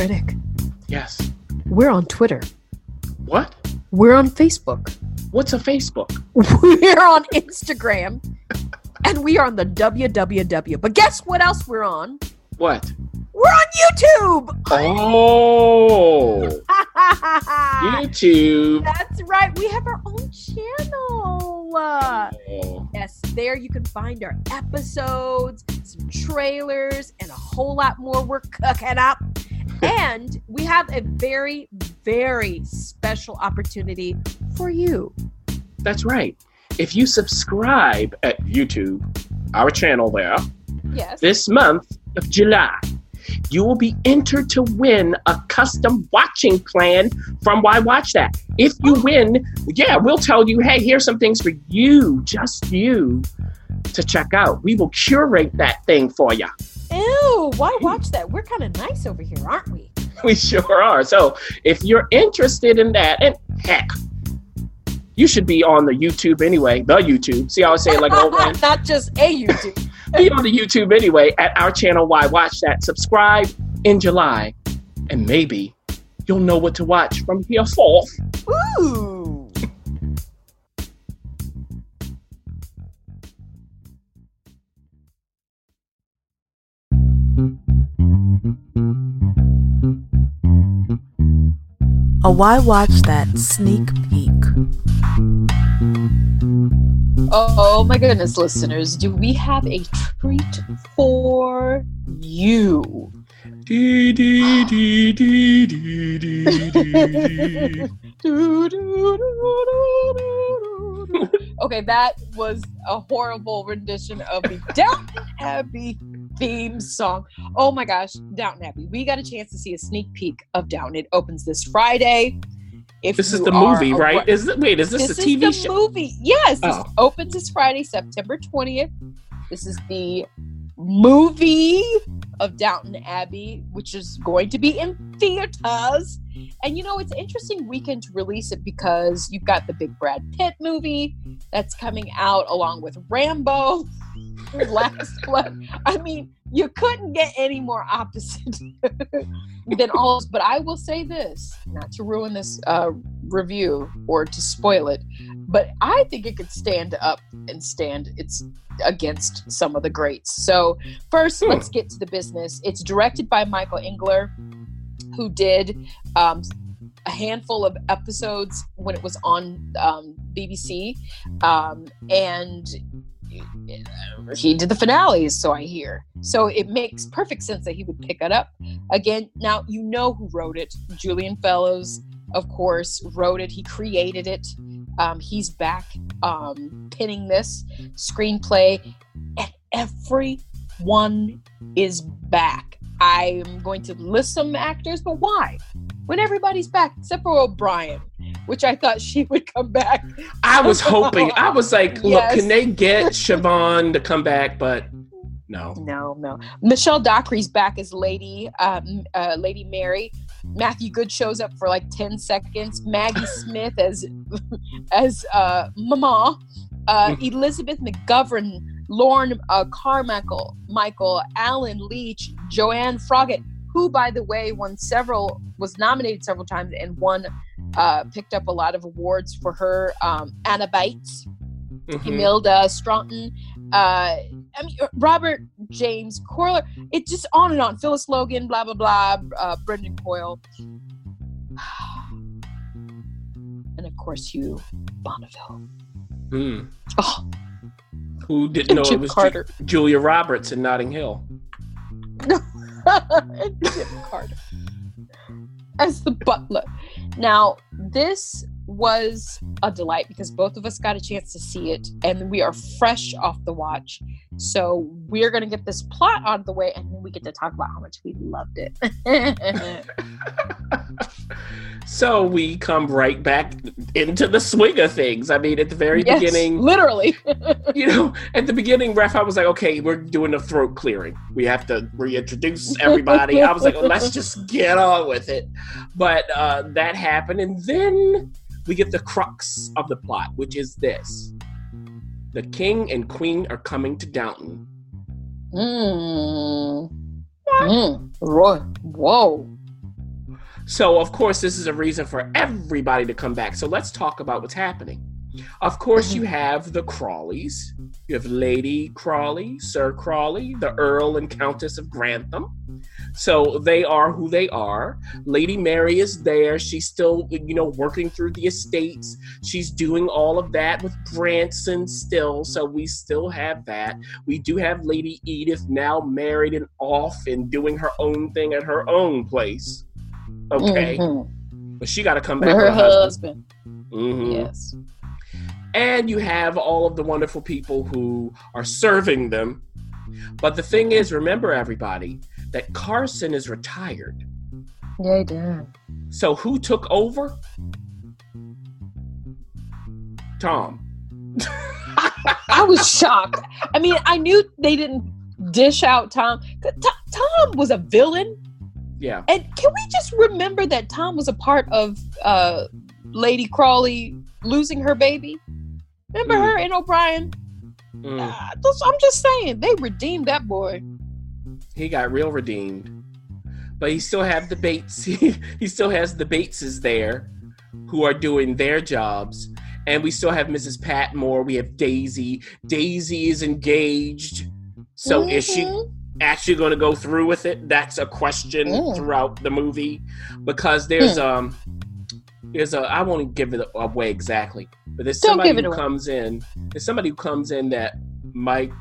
Critic. Yes. We're on Twitter. What? We're on Facebook. What's a Facebook? We're on Instagram. and we are on the www. But guess what else we're on? What? We're on YouTube. Oh. YouTube. That's right. We have our own channel. Oh. Yes, there you can find our episodes, some trailers, and a whole lot more we're cooking up and we have a very, very special opportunity for you. That's right. If you subscribe at YouTube, our channel there, yes. this month of July, you will be entered to win a custom watching plan from Why Watch That. If you win, yeah, we'll tell you, hey, here's some things for you, just you, to check out. We will curate that thing for you. Ew, why watch that? We're kind of nice over here, aren't we? we sure are. So if you're interested in that, and heck, you should be on the YouTube anyway. The YouTube. See how I say it like old one? Not just a YouTube. be on the YouTube anyway at our channel. Why watch that? Subscribe in July, and maybe you'll know what to watch from here forth. Ooh. A Why Watch That sneak peek. Oh my goodness, listeners, do we have a treat for you? Dee, dee, dee, dee, dee, dee, okay, that was a horrible rendition of the Downton Abbey theme mm-hmm. song. Oh my gosh, Downton Abbey. We got a chance to see a sneak peek of Downton. It opens this Friday. If this is the movie, right? Is it, wait, is this, this a TV is the show? movie. Yes, oh. opens this Friday, September 20th. This is the movie of Downton Abbey, which is going to be in theaters. And you know, it's interesting weekend to release it because you've got the big Brad Pitt movie that's coming out along with Rambo. Last one. I mean, you couldn't get any more opposite than all. But I will say this, not to ruin this uh, review or to spoil it, but I think it could stand up and stand its against some of the greats. So first, let's get to the business. It's directed by Michael Engler, who did um, a handful of episodes when it was on um, BBC, um, and he did the finales, so I hear. So it makes perfect sense that he would pick it up again. Now you know who wrote it. Julian Fellowes, of course, wrote it. He created it. Um, he's back um, pinning this screenplay, and everyone is back. I'm going to list some actors, but why? When everybody's back, except for O'Brien which I thought she would come back. I was hoping. I was like, look, yes. can they get Siobhan to come back? But no, no, no. Michelle Dockery's back as Lady, um, uh, Lady Mary. Matthew Goode shows up for like ten seconds. Maggie Smith as as uh, Mama. Uh, mm. Elizabeth McGovern, Laura uh, Carmichael, Michael, Allen Leech, Joanne Froggatt, who, by the way, won several, was nominated several times and won uh, picked up a lot of awards for her. Um, Anna Bates, mm-hmm. Imelda Staunton, uh, I mean Robert James-Collier. It just on and on. Phyllis Logan, blah blah blah. Uh, Brendan Coyle, and of course Hugh, Bonneville. Mm. Oh. Who didn't know it was Ju- Julia Roberts in Notting Hill? and Jim Carter as the butler. Now, this was a delight because both of us got a chance to see it and we are fresh off the watch. So we're going to get this plot out of the way and then we get to talk about how much we loved it. so we come right back into the swing of things. I mean, at the very Yes, beginning, literally. you know, at the beginning, ref, I was like, okay, we're doing a throat clearing. We have to reintroduce everybody. I was like, let's just get on with it. But uh, that happened. And then we get the crux of the plot, which is this the king and queen are coming to Downton. Mm. Mm. Roy. Whoa. So, of course, this is a reason for everybody to come back. So, let's talk about what's happening. Of course, you mm-hmm. have the Crawleys. You have Lady Crawley, Sir Crawley, the Earl and Countess of Grantham. So they are who they are. Lady Mary is there. She's still, you know, working through the estates. She's doing all of that with Branson still. So we still have that. We do have Lady Edith now married and off and doing her own thing at her own place. Okay. Mhm. But she got to come back. her with her husband. husband. Mhm. Yes. and you have all of the wonderful people who are serving them. But the thing is, remember everybody, that Carson is retired. Yeah, he did. So who took over? Tom. I was shocked. I mean, I knew they didn't dish out Tom, Tom was a villain, Yeah. and can we just remember that Tom was a part of uh, Lady Crawley losing her baby? Remember Mm. her and O'Brien? Mm. Those- I'm just saying they redeemed that boy. He got real redeemed. But he still have the Bates. he still has the Bateses there who are doing their jobs. And we still have Mrs. Patmore. We have Daisy. Daisy is engaged. So is she Mhm. Actually going to go through with it? That's a question Mm. throughout the movie because there's um there's a I won't give it away exactly, but there's Don't somebody who away. comes in. There's somebody who comes in that might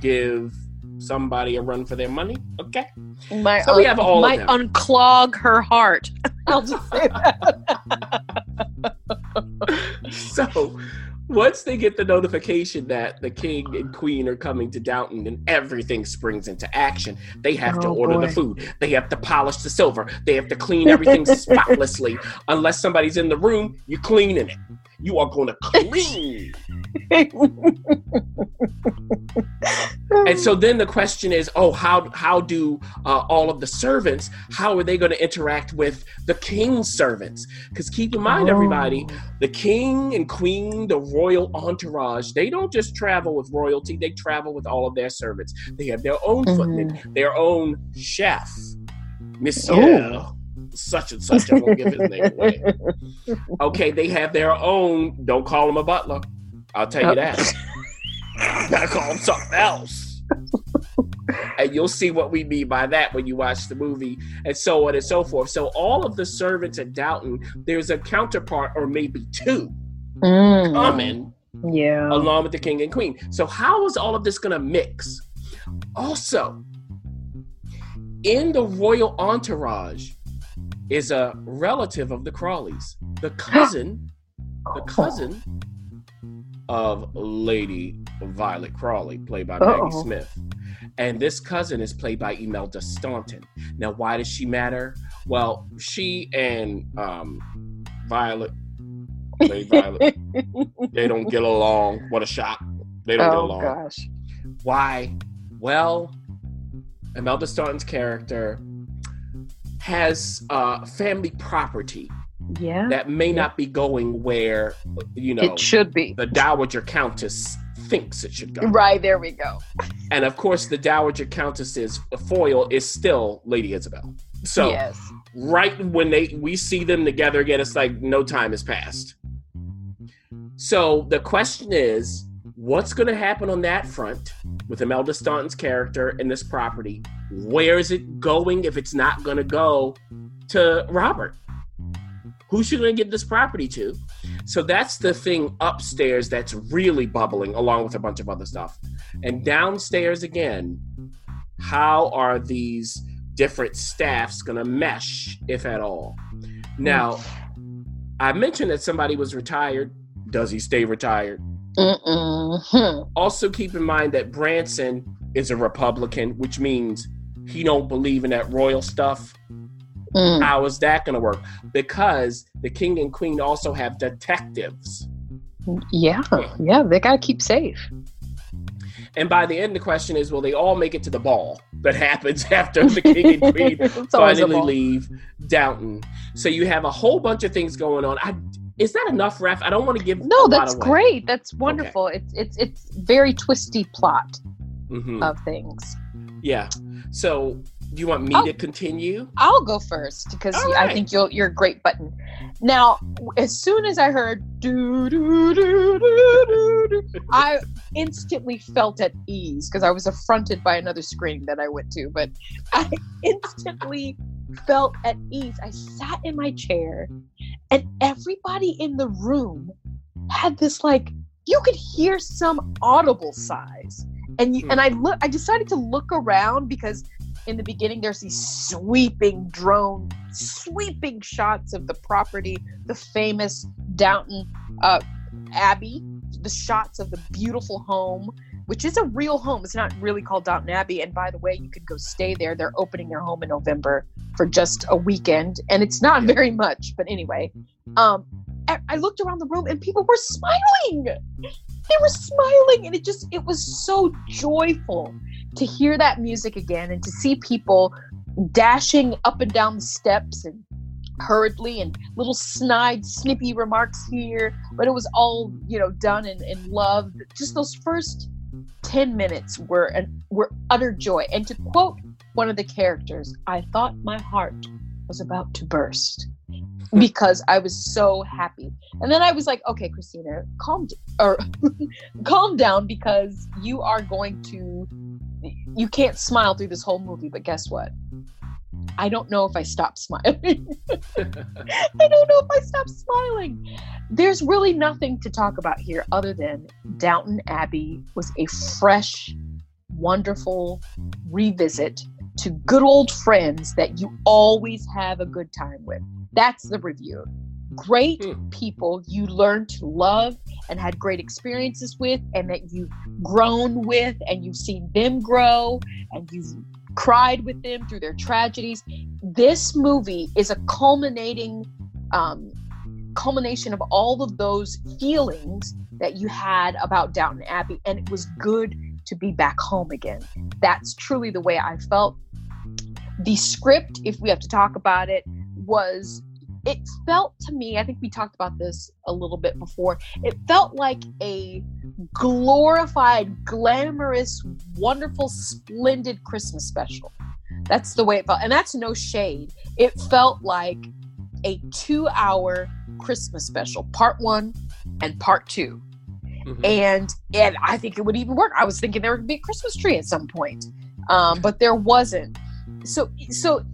give somebody a run for their money. Okay, My So we have all of might them. unclog her heart. I'll just say that. so once they get the notification that the king and queen are coming to Downton and everything springs into action, they have to Oh, order the food. They have to polish the silver. They have to clean everything spotlessly. Unless somebody's in the room, you're cleaning it. You are going to clean. and so then the question is, oh, how how do uh, all of the servants? How are they going to interact with the king's servants? Because keep in mind, everybody, the king and queen, the royal entourage, they don't just travel with royalty, they travel with all of their servants. They have their own footman, their own chef, Monsieur. Such and such, I won't give his name away. Okay, they have their own, don't call him a butler. I'll tell you that. You gotta call him something else. and you'll see what we mean by that when you watch the movie, and so on and so forth. So, all of the servants at Downton, there's a counterpart or maybe two Mm. coming Yeah. along with the king and queen. So how is all of this going to mix? Also, in the royal entourage is a relative of the Crawleys, the cousin, the cousin of Lady Violet Crawley, played by Maggie Uh-oh. Smith. And this cousin is played by Imelda Staunton. Now, why does she matter? Well, she and um, Violet, Lady Violet, they don't get along. What a shock. They don't get Oh along. gosh. Why? Well, Imelda Staunton's character has uh, family property Yeah. that may not be going where, you know, it should be. the Dowager Countess thinks it should go. Right there we go. And of course, the Dowager Countess's foil is still Lady Isobel. So yes. right when they we see them together again, it's like no time has passed. So the question is, what's going to happen on that front with Imelda Staunton's character in this property? Where is it going if it's not going to go to Robert? Who's she going to give this property to? So that's the thing upstairs that's really bubbling, along with a bunch of other stuff. And downstairs again, how are these different staffs going to mesh, if at all? Now, I mentioned that somebody was retired. Does he stay retired? Mm-mm. Also, keep in mind that Branson is a Republican, which means he don't believe in that royal stuff. Mm. How is that going to work? Because the king and queen also have detectives. Yeah, yeah, they gotta keep safe. And by the end, the question is, will they all make it to the ball that happens after the king and queen It's always a finally leave Downton? So you have a whole bunch of things going on. I, is that enough, Ref? I don't want to give a No, that's great. That's wonderful. It's it's it's very twisty plot Mhm. of things. Yeah. So do you want me Oh. to continue? I'll go first because All I think you'll you're a great button. Now, as soon as I heard do do do do do, do I instantly felt at ease because I was affronted by another screening that I went to, but I instantly felt at ease. I sat in my chair and everybody in the room had this like you could hear some audible sighs. And you, and I look I decided to look around because in the beginning there's these sweeping drone sweeping shots of the property the famous downton uh, abbey the shots of the beautiful home which is a real home it's not really called downton abbey and by the way you could go stay there they're opening their home in november for just a weekend and it's not very much but anyway um I- looked around the room and people were smiling. They were smiling, and it just it was so joyful to hear that music again and to see people dashing up and down the steps and hurriedly and little snide, snippy remarks here. But it was all you know done in, in love. Just those first ten minutes were an, were utter joy. And to quote one of the characters, I thought my heart was about to burst because I was so happy. And then I was like, okay, Christina, calm d- or calm down because you are going to you can't smile through this whole movie, but guess what? I don't know if I stop smiling. I don't know if I stop smiling. There's really nothing to talk about here other than Downton Abbey was a fresh, wonderful revisit to good old friends that you always have a good time with. That's the review. Great Hmm. people you learned to love and had great experiences with, and that you've grown with, and you've seen them grow, and you've cried with them through their tragedies. This movie is a culminating um, culmination of all of those feelings that you had about Downton Abbey, and it was good to be back home again. That's truly the way I felt. The script, if we have to talk about it, was it felt to me, I think we talked about this a little bit before, it felt like a glorified, glamorous, wonderful, splendid Christmas special. That's the way it felt. And that's no shade. It felt like a two hour Christmas special, part one and part two Mhm. and and I think it would even work. I was thinking there would be a Christmas tree at some point, um, but there wasn't. So so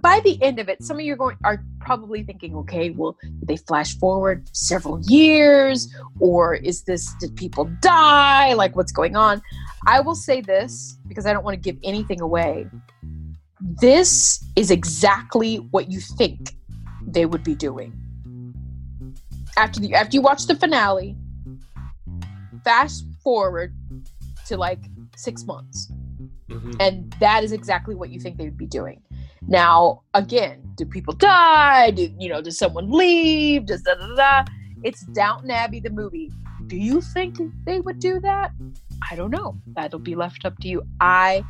by the end of it, some of you are going are probably thinking, okay, well, did they flash forward several years, or is this did people die? Like what's going on? I will say this because I don't want to give anything away. This is exactly what you think they would be doing after the after you watch the finale fast forward to like six months Mhm. and that is exactly what you think they would be doing now again do people die? Do you know does someone leave? Does da, da, da, it's downton abbey the movie. Do you think they would do that? I don't know. That'll be left up to you. I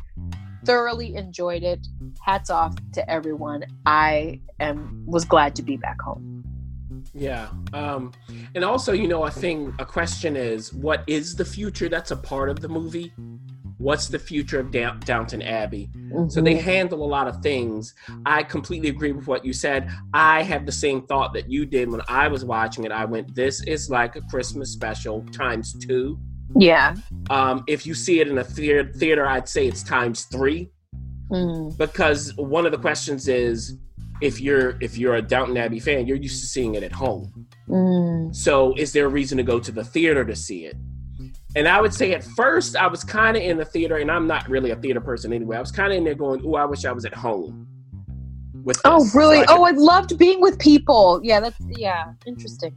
thoroughly enjoyed it. Hats off to everyone. I am was glad to be back home. Yeah. Um, and also, you know, a thing, a question is, what is the future that's a part of the movie? What's the future of Down- Downton Abbey? So they handle a lot of things. I completely agree with what you said. I have the same thought that you did when I was watching it. I went, this is like a Christmas special times two. yeah Um, if you see it in a theater, theater, I'd say it's times three Mm. because one of the questions is, if you're if you're a Downton Abbey fan, you're used to seeing it at home. Mm. So is there a reason to go to the theater to see it? And I would say at first I was kind of in the theater, and I'm not really a theater person anyway. I was kind of in there going, "Ooh, I wish I was at home." with. Oh, this. really? So I oh, I loved being with people. Yeah, that's yeah, interesting.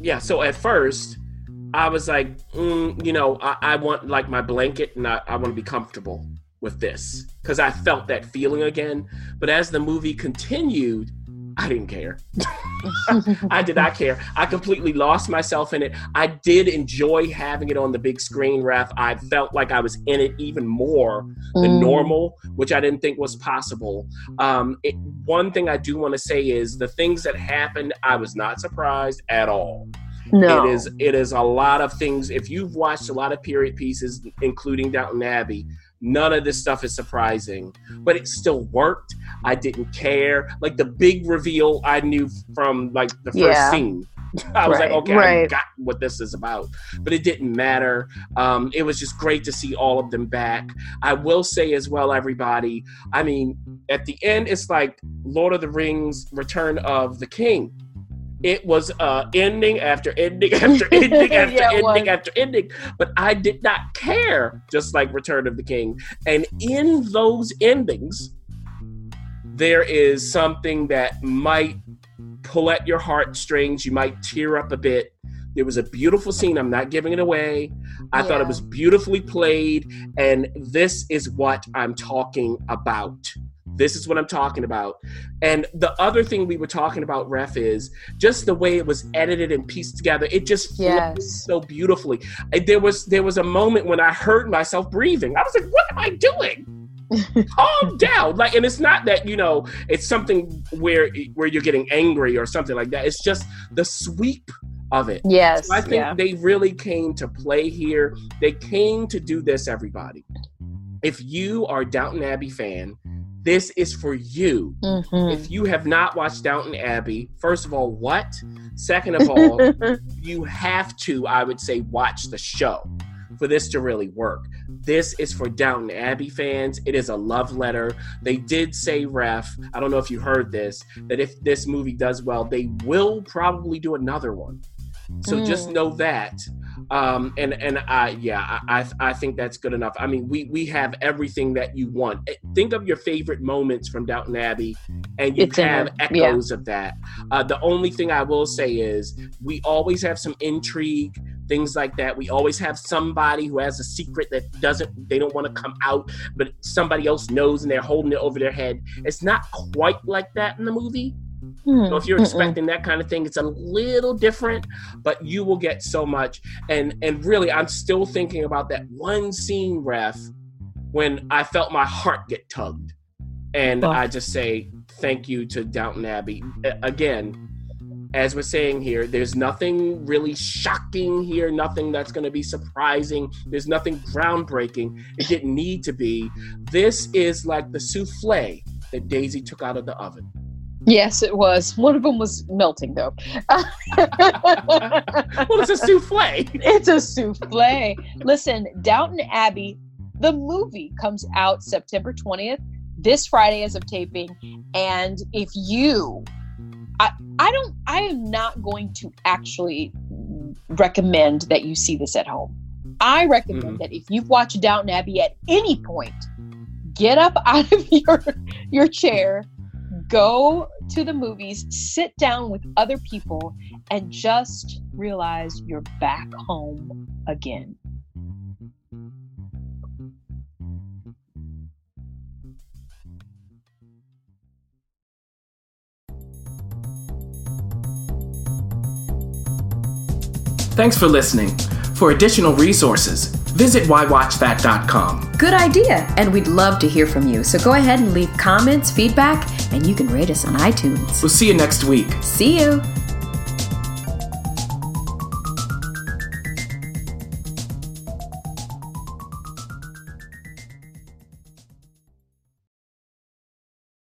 yeah so at first i was like mm, you know I, I want like my blanket and i, I want to be comfortable with this because i felt that feeling again but as the movie continued i didn't care i did not care i completely lost myself in it i did enjoy having it on the big screen ref i felt like i was in it even more than Mm. normal, which I didn't think was possible. Um, it, one thing I do want to say is the things that happened, I was not surprised at all. No, It is it is a lot of things. If you've watched a lot of period pieces, including Downton Abbey, none of this stuff is surprising, but it still worked. I didn't care. Like the big reveal, I knew from like the first Yeah. scene. I was Right, like, okay, I got what this is about, but it didn't matter. Um, it was just great to see all of them back. I will say as well, everybody. I mean, at the end, it's like Lord of the Rings: Return of the King. It was uh, ending after ending after ending after Yeah, ending after ending, but I did not care. Just like Return of the King, and in those endings, there is something that might pull at your heartstrings. You might tear up a bit. There was a beautiful scene. I'm not giving it away. I thought it was beautifully played, and this is what I'm talking about. This is what I'm talking about. And the other thing we were talking about, Ref, is just the way it was edited and pieced together. It just flowed Yes. so beautifully. There was there was a moment when I heard myself breathing. I was like, "What am I doing?" calm down like and it's not that you know it's something where where you're getting angry or something like that it's just the sweep of it yes, so i think yeah. they really came to play here they came to do this everybody if you are a downton abbey fan this is for you Mhm. if you have not watched downton abbey first of all what second of all you have to, I would say, watch the show for this to really work. This is for Downton Abbey fans. It is a love letter. They did say, Ref, I don't know if you heard this, that if this movie does well, they will probably do another one. So just Mm. know that. Um, and and I yeah, I, I think that's good enough. I mean, we we have everything that you want. Eh, Think of your favorite moments from Downton Abbey, and you It's have there. Yeah. echoes of that. Uh, the only thing I will say is we always have some intrigue, things like that. We always have somebody who has a secret that doesn't they don't want to come out, but somebody else knows and they're holding it over their head. It's not quite like that in the movie. So if you're hmm, Mm-mm. expecting that kind of thing, it's a little different, but you will get so much. And and really, I'm still thinking about that one scene, ref, when I felt my heart get tugged, and Oh. I just say thank you to Downton Abbey again. As we're saying here, there's nothing really shocking here, nothing that's going to be surprising. There's nothing groundbreaking. It didn't need to be. This is like the souffle that Daisy took out of the oven. Yes, it was. One of them was melting, though. well, it's a souffle. it's a souffle. Listen, Downton Abbey, the movie comes out September 20th, this Friday as of taping. And if you, I, I don't, I am not going to actually recommend that you see this at home. I recommend mm-hmm. that if you've watched Downton Abbey at any point, get up out of your your chair, go to the movies, sit down with other people, and just realize you're back home again. Thanks for listening. For additional resources, visit whywatchthat.com. Good idea, and we'd love to hear from you. So go ahead and leave comments, feedback, and you can rate us on iTunes. We'll see you next week. See you!